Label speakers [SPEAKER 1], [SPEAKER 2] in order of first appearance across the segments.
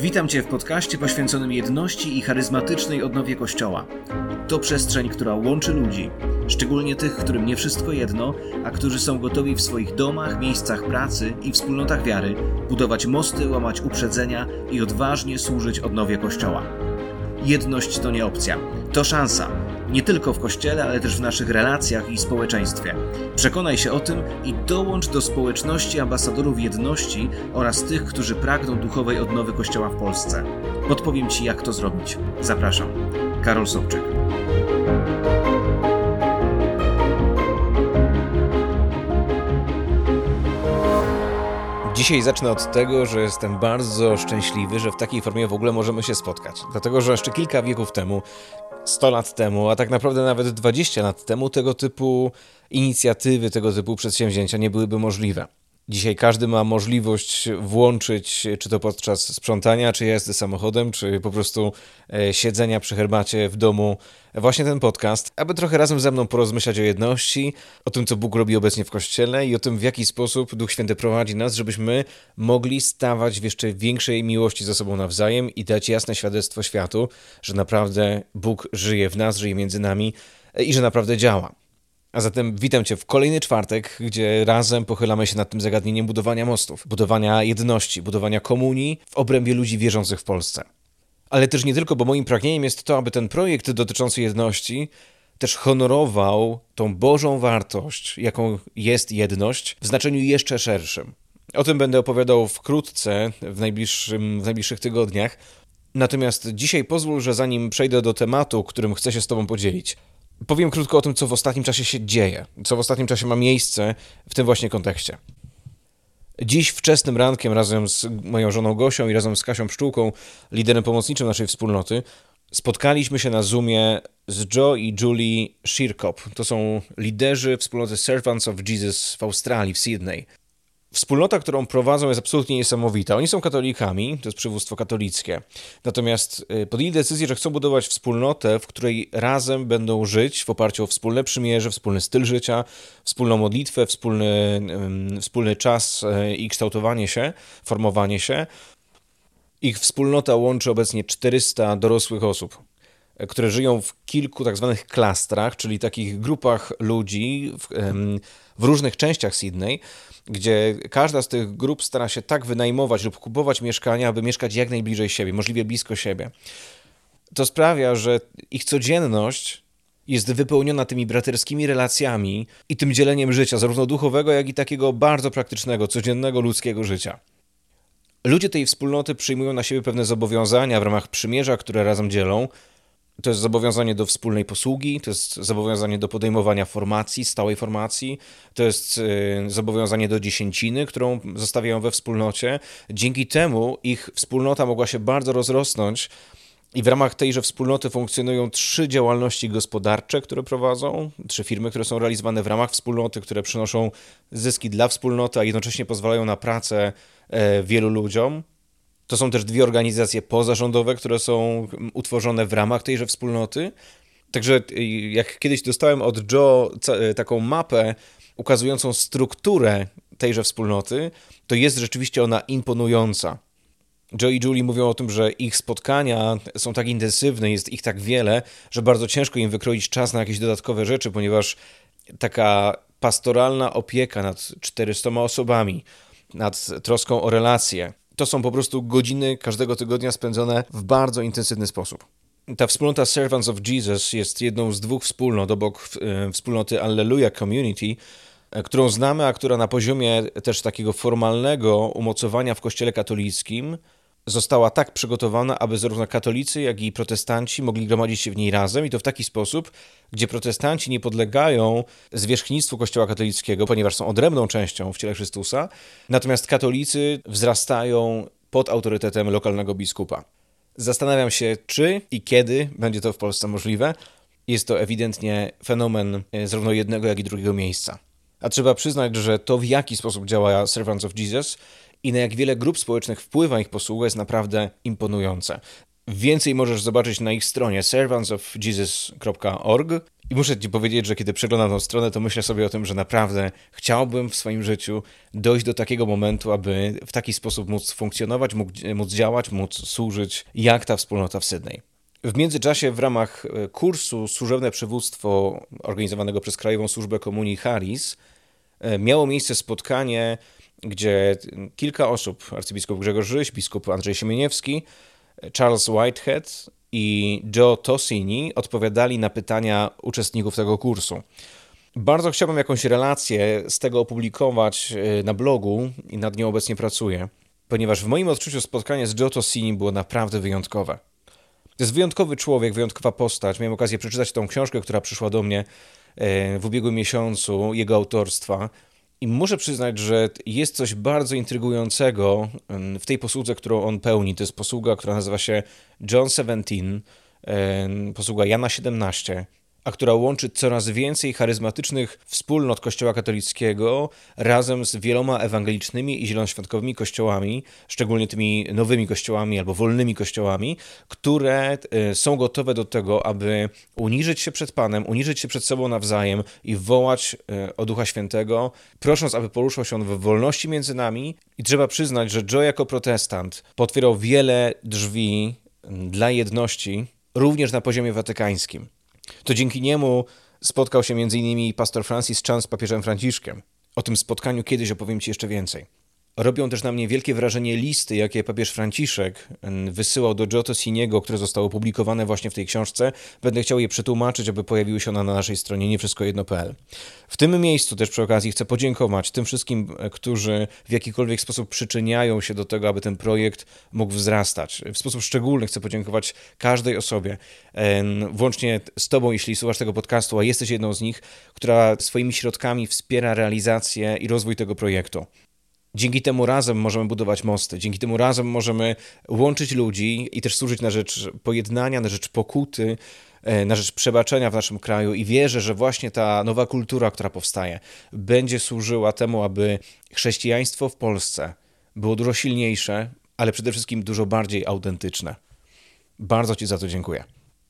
[SPEAKER 1] Witam Cię w podcaście poświęconym jedności i charyzmatycznej odnowie Kościoła. To przestrzeń, która łączy ludzi, szczególnie tych, którym nie wszystko jedno, a którzy są gotowi w swoich domach, miejscach pracy i wspólnotach wiary budować mosty, łamać uprzedzenia i odważnie służyć odnowie Kościoła. Jedność to nie opcja, to szansa. Nie tylko w kościele, ale też w naszych relacjach i społeczeństwie. Przekonaj się o tym i dołącz do społeczności ambasadorów jedności oraz tych, którzy pragną duchowej odnowy Kościoła w Polsce. Podpowiem Ci, jak to zrobić. Zapraszam. Karol Sobczyk. Dzisiaj zacznę od tego, że jestem bardzo szczęśliwy, że w takiej formie w ogóle możemy się spotkać. Dlatego, że jeszcze kilka wieków temu, 100 lat temu, a tak naprawdę nawet 20 lat temu, tego typu inicjatywy, tego typu przedsięwzięcia nie byłyby możliwe. Dzisiaj każdy ma możliwość włączyć, czy to podczas sprzątania, czy jazdy samochodem, czy po prostu e, siedzenia przy herbacie w domu, właśnie ten podcast, aby trochę razem ze mną porozmyślać o jedności, o tym, co Bóg robi obecnie w Kościele i o tym, w jaki sposób Duch Święty prowadzi nas, żebyśmy mogli stawać w jeszcze większej miłości ze sobą nawzajem i dać jasne świadectwo światu, że naprawdę Bóg żyje w nas, żyje między nami e, i że naprawdę działa. A zatem witam Cię w kolejny czwartek, gdzie razem pochylamy się nad tym zagadnieniem budowania mostów, budowania jedności, budowania komunii w obrębie ludzi wierzących w Polsce. Ale też nie tylko, bo moim pragnieniem jest to, aby ten projekt dotyczący jedności też honorował tą Bożą wartość, jaką jest jedność, w znaczeniu jeszcze szerszym. O tym będę opowiadał wkrótce, w, najbliższym, w najbliższych tygodniach. Natomiast dzisiaj pozwól, że zanim przejdę do tematu, którym chcę się z Tobą podzielić, Powiem krótko o tym, co w ostatnim czasie się dzieje, co w ostatnim czasie ma miejsce w tym właśnie kontekście. Dziś wczesnym rankiem razem z moją żoną Gosią i razem z Kasią Pszczółką, liderem pomocniczym naszej wspólnoty, spotkaliśmy się na Zoomie z Joe i Julie Shirkop. To są liderzy wspólnoty Servants of Jesus w Australii, w Sydney. Wspólnota, którą prowadzą, jest absolutnie niesamowita. Oni są katolikami, to jest przywództwo katolickie. Natomiast y, podjęli decyzję, że chcą budować wspólnotę, w której razem będą żyć w oparciu o wspólne przymierze, wspólny styl życia, wspólną modlitwę, wspólny, wspólny czas y, i kształtowanie się, formowanie się. Ich wspólnota łączy obecnie 400 dorosłych osób które żyją w kilku tak zwanych klastrach, czyli takich grupach ludzi w, w różnych częściach Sydney, gdzie każda z tych grup stara się tak wynajmować lub kupować mieszkania, aby mieszkać jak najbliżej siebie, możliwie blisko siebie. To sprawia, że ich codzienność jest wypełniona tymi braterskimi relacjami i tym dzieleniem życia, zarówno duchowego, jak i takiego bardzo praktycznego, codziennego ludzkiego życia. Ludzie tej wspólnoty przyjmują na siebie pewne zobowiązania w ramach przymierza, które razem dzielą, to jest zobowiązanie do wspólnej posługi, to jest zobowiązanie do podejmowania formacji, stałej formacji, to jest y, zobowiązanie do dziesięciny, którą zostawiają we wspólnocie. Dzięki temu ich wspólnota mogła się bardzo rozrosnąć. I w ramach tejże wspólnoty funkcjonują trzy działalności gospodarcze, które prowadzą, trzy firmy, które są realizowane w ramach wspólnoty, które przynoszą zyski dla wspólnoty, a jednocześnie pozwalają na pracę e, wielu ludziom. To są też dwie organizacje pozarządowe, które są utworzone w ramach tejże wspólnoty. Także y, jak kiedyś dostałem od Joe y, taką mapę ukazującą strukturę tejże wspólnoty, to jest rzeczywiście ona imponująca. Joe i Julie mówią o tym, że ich spotkania są tak intensywne, jest ich tak wiele, że bardzo ciężko im wykroić czas na jakieś dodatkowe rzeczy, ponieważ taka pastoralna opieka nad 400 osobami, nad troską o relacje, to są po prostu godziny każdego tygodnia spędzone w bardzo intensywny sposób. Ta wspólnota Servants of Jesus jest jedną z dwóch wspólnot obok e, wspólnoty Alleluia Community, e, którą znamy, a która na poziomie też takiego formalnego umocowania w Kościele katolickim została tak przygotowana, aby zarówno katolicy, jak i protestanci mogli gromadzić się w niej razem i to w taki sposób, gdzie protestanci nie podlegają zwierzchnictwu Kościoła katolickiego, ponieważ są odrębną częścią w ciele Chrystusa, natomiast katolicy wzrastają pod autorytetem lokalnego biskupa. Zastanawiam się, czy i kiedy będzie to w Polsce możliwe. Jest to ewidentnie fenomen e, zarówno jednego, jak i drugiego miejsca. A trzeba przyznać, że to w jaki sposób działa Servants of Jesus i na jak wiele grup społecznych wpływa ich posługa jest naprawdę imponujące. Więcej możesz zobaczyć na ich stronie servantsofjesus.org. I muszę Ci powiedzieć, że kiedy przeglądam tą stronę, to myślę sobie o tym, że naprawdę chciałbym w swoim życiu dojść do takiego momentu, aby w taki sposób móc funkcjonować, móc działać, móc służyć jak ta wspólnota w Sydney. W międzyczasie w ramach e, kursu Służebne Przywództwo organizowanego przez Krajową Służbę Komunii Harris e, miało miejsce spotkanie, gdzie kilka osób, arcybiskup Grzegorz Ryś, biskup Andrzej Siemieniewski, Charles Whitehead i Joe Tosini odpowiadali na pytania uczestników tego kursu. Bardzo chciałbym jakąś relację z tego opublikować e, na blogu i nad nią obecnie pracuję, ponieważ w moim odczuciu spotkanie z Joe Tosini było naprawdę wyjątkowe. To jest wyjątkowy człowiek, wyjątkowa postać. Miałem okazję przeczytać tą książkę, która przyszła do mnie e, w ubiegłym miesiącu, jego autorstwa. I muszę przyznać, że jest coś bardzo intrygującego w tej posłudze, którą on pełni. To jest posługa, która nazywa się John 17, posługa Jana 17 a która łączy coraz więcej charyzmatycznych wspólnot Kościoła katolickiego razem z wieloma ewangelicznymi i zielonoświątkowymi kościołami, szczególnie tymi nowymi kościołami albo wolnymi kościołami, które e, są gotowe do tego, aby uniżyć się przed Panem, uniżyć się przed sobą nawzajem i wołać e, o Ducha Świętego, prosząc, aby poruszał się on w wolności między nami. I trzeba przyznać, że Joe jako protestant potwierał wiele drzwi dla jedności, również na poziomie watykańskim. To dzięki niemu spotkał się m.in. pastor Francis Chan z papieżem Franciszkiem. O tym spotkaniu kiedyś opowiem Ci jeszcze więcej. Robią też na mnie wielkie wrażenie listy, jakie papież Franciszek wysyłał do Giotto Siniego, które zostały opublikowane właśnie w tej książce. Będę chciał je przetłumaczyć, aby pojawiły się one na naszej stronie niewszystkojedno.pl. W tym miejscu też przy okazji chcę podziękować tym wszystkim, e, którzy w jakikolwiek sposób przyczyniają się do tego, aby ten projekt mógł wzrastać. W sposób szczególny chcę podziękować każdej osobie, włącznie z Tobą, jeśli słuchasz tego podcastu, a jesteś jedną z nich, która swoimi środkami wspiera realizację i rozwój tego projektu. Dzięki temu razem możemy budować mosty, dzięki temu razem możemy łączyć ludzi i też służyć na rzecz pojednania, na rzecz pokuty, e, na rzecz przebaczenia w naszym kraju i wierzę, że właśnie ta nowa kultura, która powstaje, będzie służyła temu, aby chrześcijaństwo w Polsce było dużo silniejsze, ale przede wszystkim dużo bardziej autentyczne. Bardzo Ci za to dziękuję.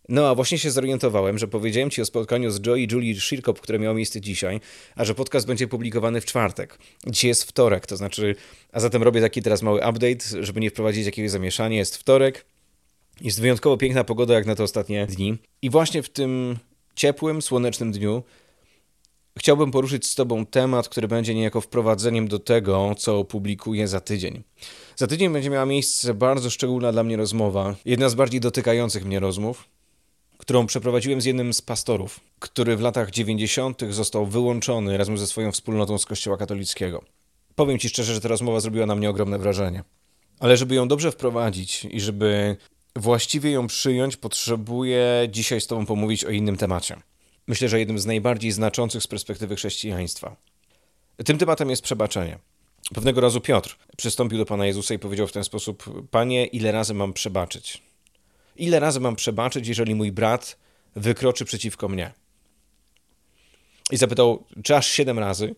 [SPEAKER 1] No a właśnie się zorientowałem, że powiedziałem Ci o spotkaniu z Joe i Julie Shirkop, które miało miejsce dzisiaj, a że podcast będzie publikowany w czwartek. Dzisiaj jest wtorek, to znaczy, a zatem robię taki teraz mały update, żeby nie wprowadzić jakiegoś zamieszania. Jest wtorek, jest wyjątkowo piękna pogoda jak na te ostatnie dni i właśnie w tym ciepłym, słonecznym dniu chciałbym poruszyć z Tobą temat, który będzie niejako wprowadzeniem do tego, co opublikuję za tydzień. Za tydzień będzie miała miejsce bardzo szczególna dla mnie rozmowa, jedna z bardziej dotykających mnie rozmów, którą przeprowadziłem z jednym z pastorów, który w latach 90. został wyłączony razem ze swoją wspólnotą z Kościoła katolickiego. Powiem Ci szczerze, że ta rozmowa zrobiła na mnie ogromne wrażenie. Ale żeby ją dobrze wprowadzić i żeby właściwie ją przyjąć, potrzebuję dzisiaj z Tobą pomówić o innym temacie. Myślę, że jednym z najbardziej znaczących z perspektywy chrześcijaństwa. Tym tematem jest przebaczenie. Pewnego razu Piotr przystąpił do Pana Jezusa i powiedział w ten sposób: Panie, ile razy mam przebaczyć? Ile razy mam przebaczyć, jeżeli mój brat wykroczy przeciwko mnie? I zapytał, czy aż siedem razy?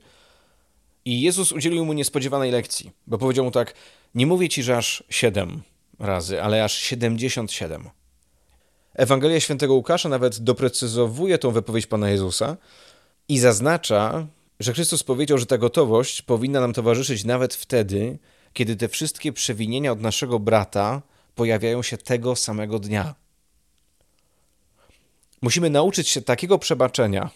[SPEAKER 1] I Jezus udzielił mu niespodziewanej lekcji, bo powiedział mu tak: Nie mówię ci, że aż siedem razy, ale aż siedemdziesiąt siedem. Ewangelia świętego Łukasza nawet doprecyzowuje tą wypowiedź Pana Jezusa i zaznacza, że Chrystus powiedział, że ta gotowość powinna nam towarzyszyć nawet wtedy, kiedy te wszystkie przewinienia od naszego brata pojawiają się tego samego dnia. Musimy nauczyć się takiego przebaczenia,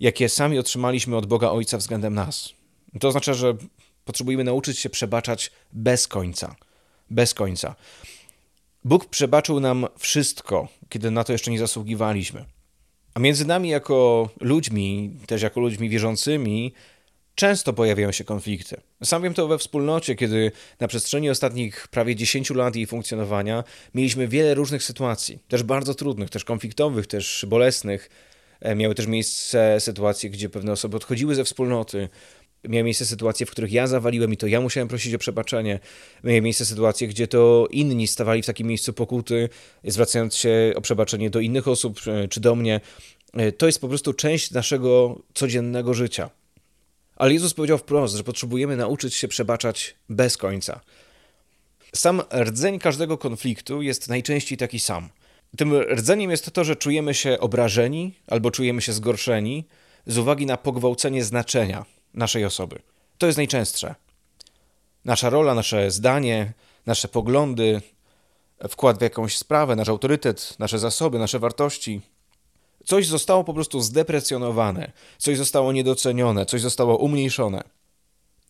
[SPEAKER 1] jakie sami otrzymaliśmy od Boga Ojca względem nas. To oznacza, że potrzebujemy nauczyć się przebaczać bez końca. Bez końca. Bóg przebaczył nam wszystko, kiedy na to jeszcze nie zasługiwaliśmy. A między nami, jako ludźmi, też jako ludźmi wierzącymi, często pojawiają się konflikty. Sam wiem to we wspólnocie, kiedy na przestrzeni ostatnich prawie 10 lat jej funkcjonowania mieliśmy wiele różnych sytuacji, też bardzo trudnych, też konfliktowych, też bolesnych. E, miały też miejsce sytuacje, gdzie pewne osoby odchodziły ze wspólnoty. Miały miejsce sytuacje, w których ja zawaliłem i to ja musiałem prosić o przebaczenie. Miały miejsce sytuacje, gdzie to inni stawali w takim miejscu pokuty, zwracając się o przebaczenie do innych osób e, czy do mnie. E, to jest po prostu część naszego codziennego życia. Ale Jezus powiedział wprost, że potrzebujemy nauczyć się przebaczać bez końca. Sam rdzeń każdego konfliktu jest najczęściej taki sam. Tym rdzeniem jest to, że czujemy się obrażeni albo czujemy się zgorszeni z uwagi na pogwałcenie znaczenia naszej osoby. To jest najczęstsze. Nasza rola, nasze zdanie, nasze poglądy, wkład w jakąś sprawę, nasz autorytet, nasze zasoby, nasze wartości. Coś zostało po prostu zdeprecjonowane, coś zostało niedocenione, coś zostało umniejszone.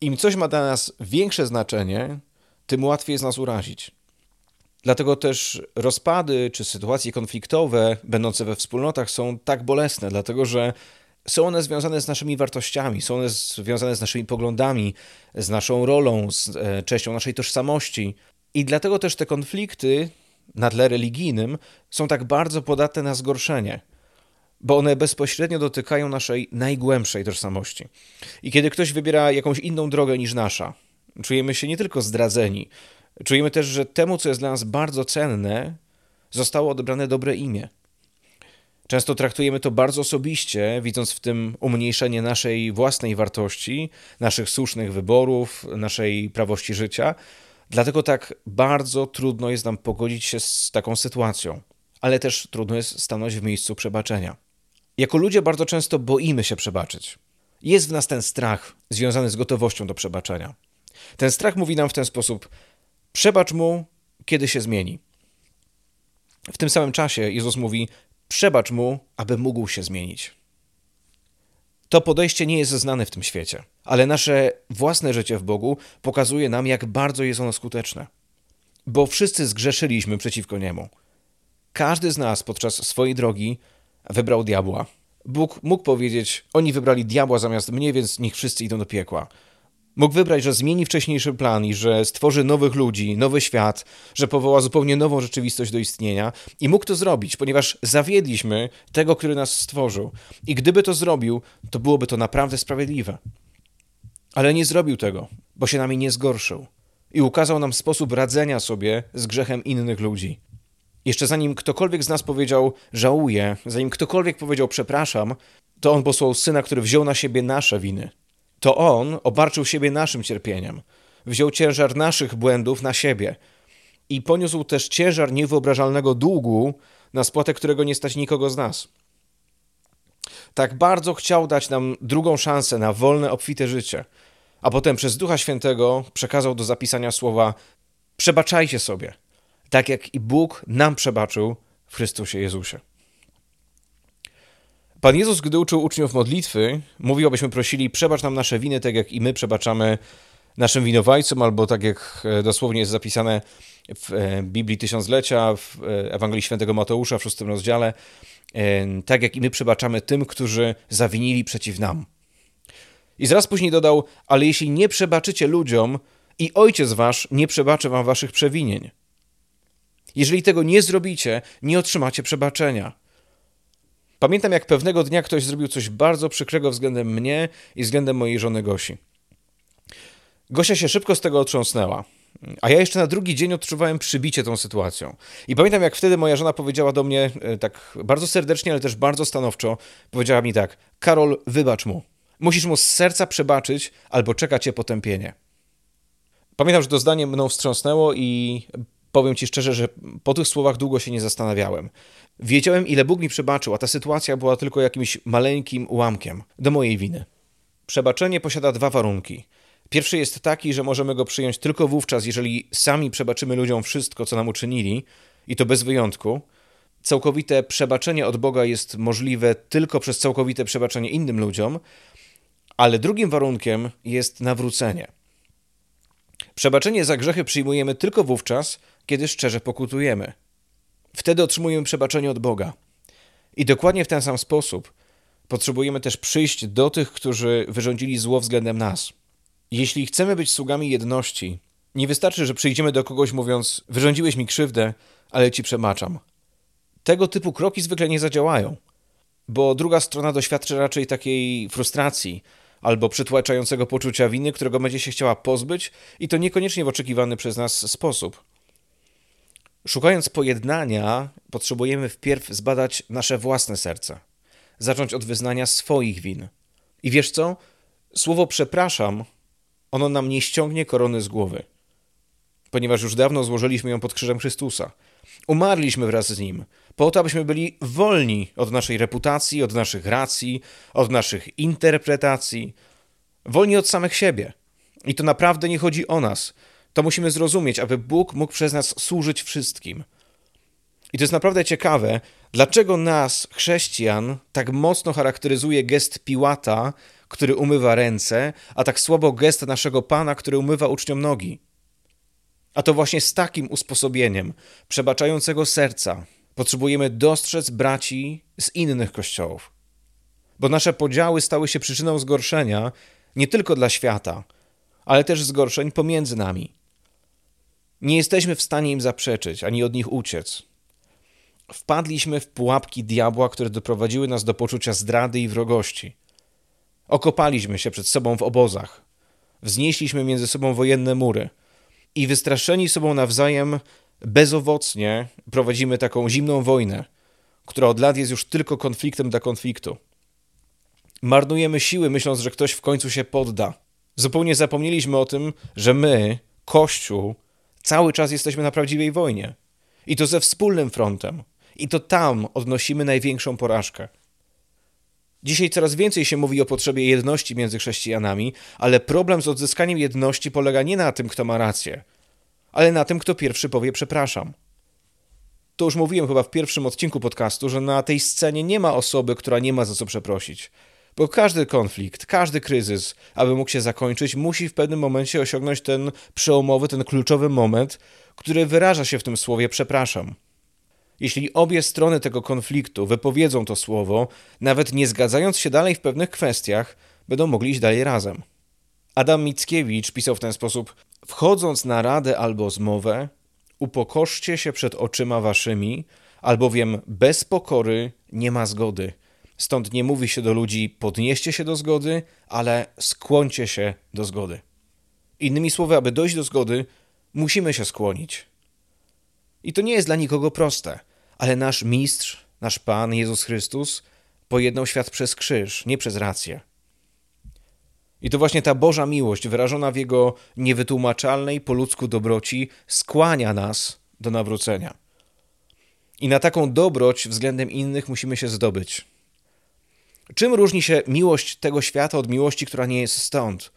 [SPEAKER 1] Im coś ma dla nas większe znaczenie, tym łatwiej jest nas urazić. Dlatego też rozpady czy sytuacje konfliktowe będące we wspólnotach są tak bolesne, dlatego że są one związane z naszymi wartościami, są one związane z naszymi poglądami, z naszą rolą, z e, częścią naszej tożsamości. I dlatego też te konflikty na tle religijnym są tak bardzo podatne na zgorszenie, bo one bezpośrednio dotykają naszej najgłębszej tożsamości. I kiedy ktoś wybiera jakąś inną drogę niż nasza, czujemy się nie tylko zdradzeni, czujemy też, że temu, co jest dla nas bardzo cenne, zostało odebrane dobre imię. Często traktujemy to bardzo osobiście, widząc w tym umniejszenie naszej własnej wartości, naszych słusznych wyborów, naszej prawości życia. Dlatego tak bardzo trudno jest nam pogodzić się z taką sytuacją, ale też trudno jest stanąć w miejscu przebaczenia. Jako ludzie bardzo często boimy się przebaczyć. Jest w nas ten strach związany z gotowością do przebaczenia. Ten strach mówi nam w ten sposób: przebacz mu, kiedy się zmieni. W tym samym czasie Jezus mówi: Przebacz mu, aby mógł się zmienić. To podejście nie jest znane w tym świecie, ale nasze własne życie w Bogu pokazuje nam, jak bardzo jest ono skuteczne. Bo wszyscy zgrzeszyliśmy przeciwko niemu. Każdy z nas podczas swojej drogi wybrał diabła. Bóg mógł powiedzieć: Oni wybrali diabła zamiast mnie, więc niech wszyscy idą do piekła. Mógł wybrać, że zmieni wcześniejszy plan i że stworzy nowych ludzi, nowy świat, że powoła zupełnie nową rzeczywistość do istnienia i mógł to zrobić, ponieważ zawiedliśmy tego, który nas stworzył. I gdyby to zrobił, to byłoby to naprawdę sprawiedliwe. Ale nie zrobił tego, bo się nami nie zgorszył i ukazał nam sposób radzenia sobie z grzechem innych ludzi. Jeszcze zanim ktokolwiek z nas powiedział żałuję, zanim ktokolwiek powiedział przepraszam, to on posłał syna, który wziął na siebie nasze winy. To On obarczył siebie naszym cierpieniem, wziął ciężar naszych błędów na siebie. I poniósł też ciężar niewyobrażalnego długu, na spłatę którego nie stać nikogo z nas. Tak bardzo chciał dać nam drugą szansę na wolne, obfite życie, a potem przez Ducha Świętego przekazał do zapisania słowa: Przebaczajcie sobie, tak jak i Bóg nam przebaczył w Chrystusie Jezusie. Pan Jezus, gdy uczył uczniów modlitwy, mówił, abyśmy prosili, przebacz nam nasze winy, tak jak i my przebaczamy naszym winowajcom, albo tak jak e, dosłownie jest zapisane w e, Biblii Tysiąclecia, w e, Ewangelii Świętego Mateusza w szóstym rozdziale, tak jak i my przebaczamy tym, którzy zawinili przeciw nam. I zaraz później dodał, ale jeśli nie przebaczycie ludziom, i Ojciec Wasz nie przebaczy Wam Waszych przewinień. Jeżeli tego nie zrobicie, nie otrzymacie przebaczenia. Pamiętam, jak pewnego dnia ktoś zrobił coś bardzo przykrego względem mnie i względem mojej żony Gosi. Gosia się szybko z tego otrząsnęła. A ja jeszcze na drugi dzień odczuwałem przybicie tą sytuacją. I pamiętam, jak wtedy moja żona powiedziała do mnie e, tak bardzo serdecznie, ale też bardzo stanowczo, powiedziała mi tak: Karol, wybacz mu. Musisz mu z serca przebaczyć, albo czeka cię potępienie. Pamiętam, że to zdanie mną wstrząsnęło i powiem ci szczerze, że po tych słowach długo się nie zastanawiałem. Wiedziałem, ile Bóg mi przebaczył, a ta sytuacja była tylko jakimś maleńkim ułamkiem do mojej winy. Przebaczenie posiada dwa warunki. Pierwszy jest taki, że możemy go przyjąć tylko wówczas, jeżeli sami przebaczymy ludziom wszystko, co nam uczynili, i to bez wyjątku. Całkowite przebaczenie od Boga jest możliwe tylko przez całkowite przebaczenie innym ludziom, ale drugim warunkiem jest nawrócenie. Przebaczenie za grzechy przyjmujemy tylko wówczas, kiedy szczerze pokutujemy. Wtedy otrzymujemy przebaczenie od Boga. I dokładnie w ten sam sposób potrzebujemy też przyjść do tych, którzy wyrządzili zło względem nas. Jeśli chcemy być sługami jedności, nie wystarczy, że przyjdziemy do kogoś mówiąc: Wyrządziłeś mi krzywdę, ale ci przebaczam. Tego typu kroki zwykle nie zadziałają, bo druga strona doświadczy raczej takiej frustracji albo przytłaczającego poczucia winy, którego będzie się chciała pozbyć, i to niekoniecznie w oczekiwany przez nas sposób. Szukając pojednania, potrzebujemy wpierw zbadać nasze własne serce, zacząć od wyznania swoich win. I wiesz co? Słowo przepraszam, ono nam nie ściągnie korony z głowy. ponieważ już dawno złożyliśmy ją pod krzyżem Chrystusa. Umarliśmy wraz z Nim, po to, abyśmy byli wolni od naszej reputacji, od naszych racji, od naszych interpretacji, wolni od samych siebie. I to naprawdę nie chodzi o nas. To musimy zrozumieć, aby Bóg mógł przez nas służyć wszystkim. I to jest naprawdę ciekawe, dlaczego nas, chrześcijan, tak mocno charakteryzuje gest Piłata, który umywa ręce, a tak słabo gest naszego Pana, który umywa uczniom nogi. A to właśnie z takim usposobieniem, przebaczającego serca, potrzebujemy dostrzec braci z innych kościołów. Bo nasze podziały stały się przyczyną zgorszenia nie tylko dla świata, ale też zgorszeń pomiędzy nami. Nie jesteśmy w stanie im zaprzeczyć ani od nich uciec. Wpadliśmy w pułapki diabła, które doprowadziły nas do poczucia zdrady i wrogości. Okopaliśmy się przed sobą w obozach, wznieśliśmy między sobą wojenne mury i wystraszeni sobą nawzajem bezowocnie prowadzimy taką zimną wojnę, która od lat jest już tylko konfliktem dla konfliktu. Marnujemy siły, myśląc, że ktoś w końcu się podda. Zupełnie zapomnieliśmy o tym, że my, Kościół, cały czas jesteśmy na prawdziwej wojnie. I to ze wspólnym frontem. I to tam odnosimy największą porażkę. Dzisiaj coraz więcej się mówi o potrzebie jedności między chrześcijanami, ale problem z odzyskaniem jedności polega nie na tym, kto ma rację, ale na tym, kto pierwszy powie przepraszam. To już mówiłem chyba w pierwszym odcinku podcastu, że na tej scenie nie ma osoby, która nie ma za co przeprosić. Bo każdy konflikt, każdy kryzys, aby mógł się zakończyć, musi w pewnym momencie osiągnąć ten przełomowy, ten kluczowy moment, który wyraża się w tym słowie przepraszam. Jeśli obie strony tego konfliktu wypowiedzą to słowo, nawet nie zgadzając się dalej w pewnych kwestiach, będą mogli iść dalej razem. Adam Mickiewicz pisał w ten sposób: Wchodząc na radę albo zmowę, upokorzcie się przed oczyma waszymi, albowiem bez pokory nie ma zgody. Stąd nie mówi się do ludzi podnieście się do zgody, ale skłońcie się do zgody. Innymi słowy, aby dojść do zgody, musimy się skłonić. I to nie jest dla nikogo proste, ale nasz mistrz, nasz Pan Jezus Chrystus pojednał świat przez krzyż, nie przez rację. I to właśnie ta Boża miłość, wyrażona w Jego niewytłumaczalnej po ludzku dobroci, skłania nas do nawrócenia. I na taką dobroć względem innych musimy się zdobyć. Czym różni się miłość tego świata od miłości, która nie jest stąd?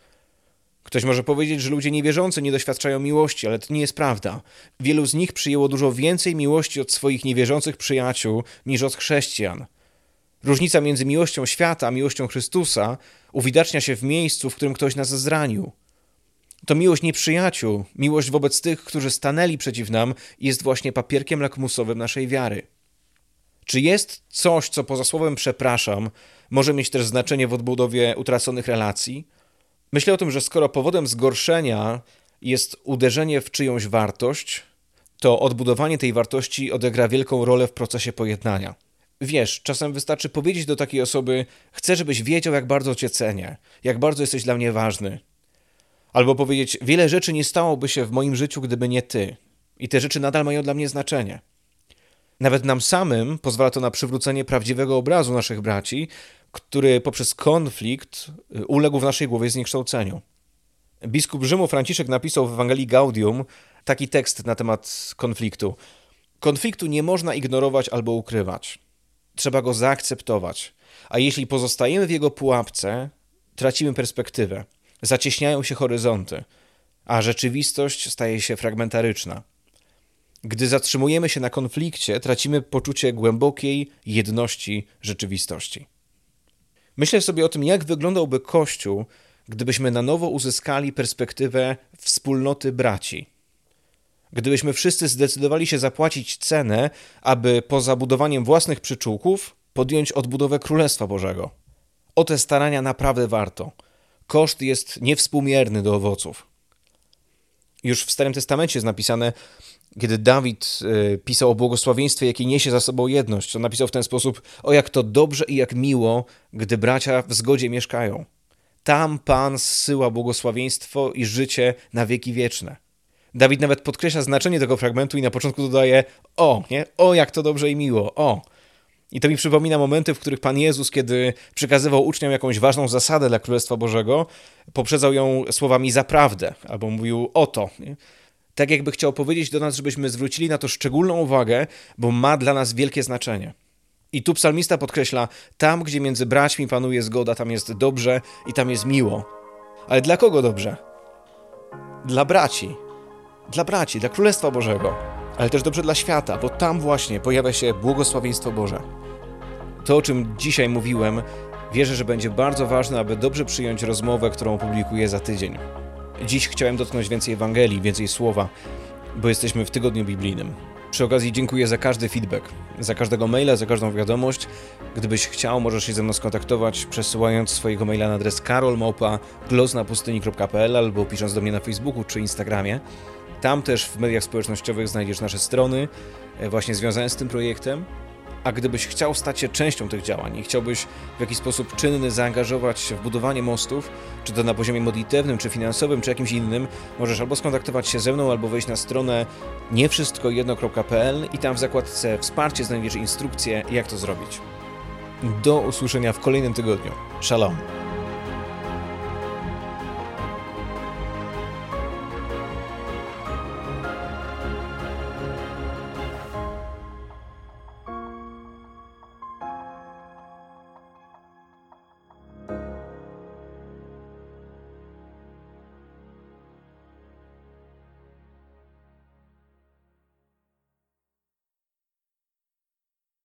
[SPEAKER 1] Ktoś może powiedzieć, że ludzie niewierzący nie doświadczają miłości, ale to nie jest prawda. Wielu z nich przyjęło dużo więcej miłości od swoich niewierzących przyjaciół niż od chrześcijan. Różnica między miłością świata a miłością Chrystusa uwidacznia się w miejscu, w którym ktoś nas zranił. To miłość nieprzyjaciół, miłość wobec tych, którzy stanęli przeciw nam, jest właśnie papierkiem lakmusowym naszej wiary. Czy jest coś, co poza słowem przepraszam, może mieć też znaczenie w odbudowie utraconych relacji? Myślę o tym, że skoro powodem zgorszenia jest uderzenie w czyjąś wartość, to odbudowanie tej wartości odegra wielką rolę w procesie pojednania. Wiesz, czasem wystarczy powiedzieć do takiej osoby: Chcę, żebyś wiedział, jak bardzo cię cenię, jak bardzo jesteś dla mnie ważny. Albo powiedzieć: Wiele rzeczy nie stałoby się w moim życiu, gdyby nie ty. I te rzeczy nadal mają dla mnie znaczenie. Nawet nam samym pozwala to na przywrócenie prawdziwego obrazu naszych braci, który poprzez konflikt y, uległ w naszej głowie zniekształceniu. Biskup Rzymu Franciszek napisał w Ewangelii Gaudium taki tekst na temat konfliktu. Konfliktu nie można ignorować albo ukrywać. Trzeba go zaakceptować. A jeśli pozostajemy w jego pułapce, tracimy perspektywę, zacieśniają się horyzonty, a rzeczywistość staje się fragmentaryczna. Gdy zatrzymujemy się na konflikcie, tracimy poczucie głębokiej jedności rzeczywistości. Myślę sobie o tym, jak wyglądałby Kościół, gdybyśmy na nowo uzyskali perspektywę wspólnoty braci. Gdybyśmy wszyscy zdecydowali się zapłacić cenę, aby poza budowaniem własnych przyczółków podjąć odbudowę Królestwa Bożego. O te starania naprawdę warto. Koszt jest niewspółmierny do owoców. Już w Starym Testamencie jest napisane, kiedy Dawid y, pisał o błogosławieństwie, jakie niesie za sobą jedność, to napisał w ten sposób: O jak to dobrze i jak miło, gdy bracia w zgodzie mieszkają. Tam Pan zsyła błogosławieństwo i życie na wieki wieczne. Dawid nawet podkreśla znaczenie tego fragmentu i na początku dodaje: O, nie? O, jak to dobrze i miło, o. I to mi przypomina momenty, w których Pan Jezus, kiedy przekazywał uczniom jakąś ważną zasadę dla Królestwa Bożego, poprzedzał ją słowami zaprawdę, albo mówił o to. Nie? Tak jakby chciał powiedzieć do nas, żebyśmy zwrócili na to szczególną uwagę, bo ma dla nas wielkie znaczenie. I tu psalmista podkreśla: tam, gdzie między braćmi panuje zgoda, tam jest dobrze i tam jest miło. Ale dla kogo dobrze? Dla braci. Dla braci, dla Królestwa Bożego. Ale też dobrze dla świata, bo tam właśnie pojawia się błogosławieństwo Boże. To, o czym dzisiaj mówiłem, wierzę, że będzie bardzo ważne, aby dobrze przyjąć rozmowę, którą opublikuję za tydzień. Dziś chciałem dotknąć więcej Ewangelii, więcej słowa, bo jesteśmy w tygodniu biblijnym. Przy okazji dziękuję za każdy feedback, za każdego maila, za każdą wiadomość. Gdybyś chciał, możesz się ze mną skontaktować przesyłając swojego maila na adres karolmałpa.glosnapustyni.pl albo pisząc do mnie na Facebooku czy Instagramie. Tam też w mediach społecznościowych znajdziesz nasze strony e, właśnie związane z tym projektem. A gdybyś chciał stać się częścią tych działań i chciałbyś w jakiś sposób czynny zaangażować się w budowanie mostów, czy to na poziomie modlitewnym, czy finansowym, czy jakimś innym, możesz albo skontaktować się ze mną, albo wejść na stronę niewszystkojedno.pl i tam w zakładce Wsparcie znajdziesz instrukcję, jak to zrobić. Do usłyszenia w kolejnym tygodniu. Shalom.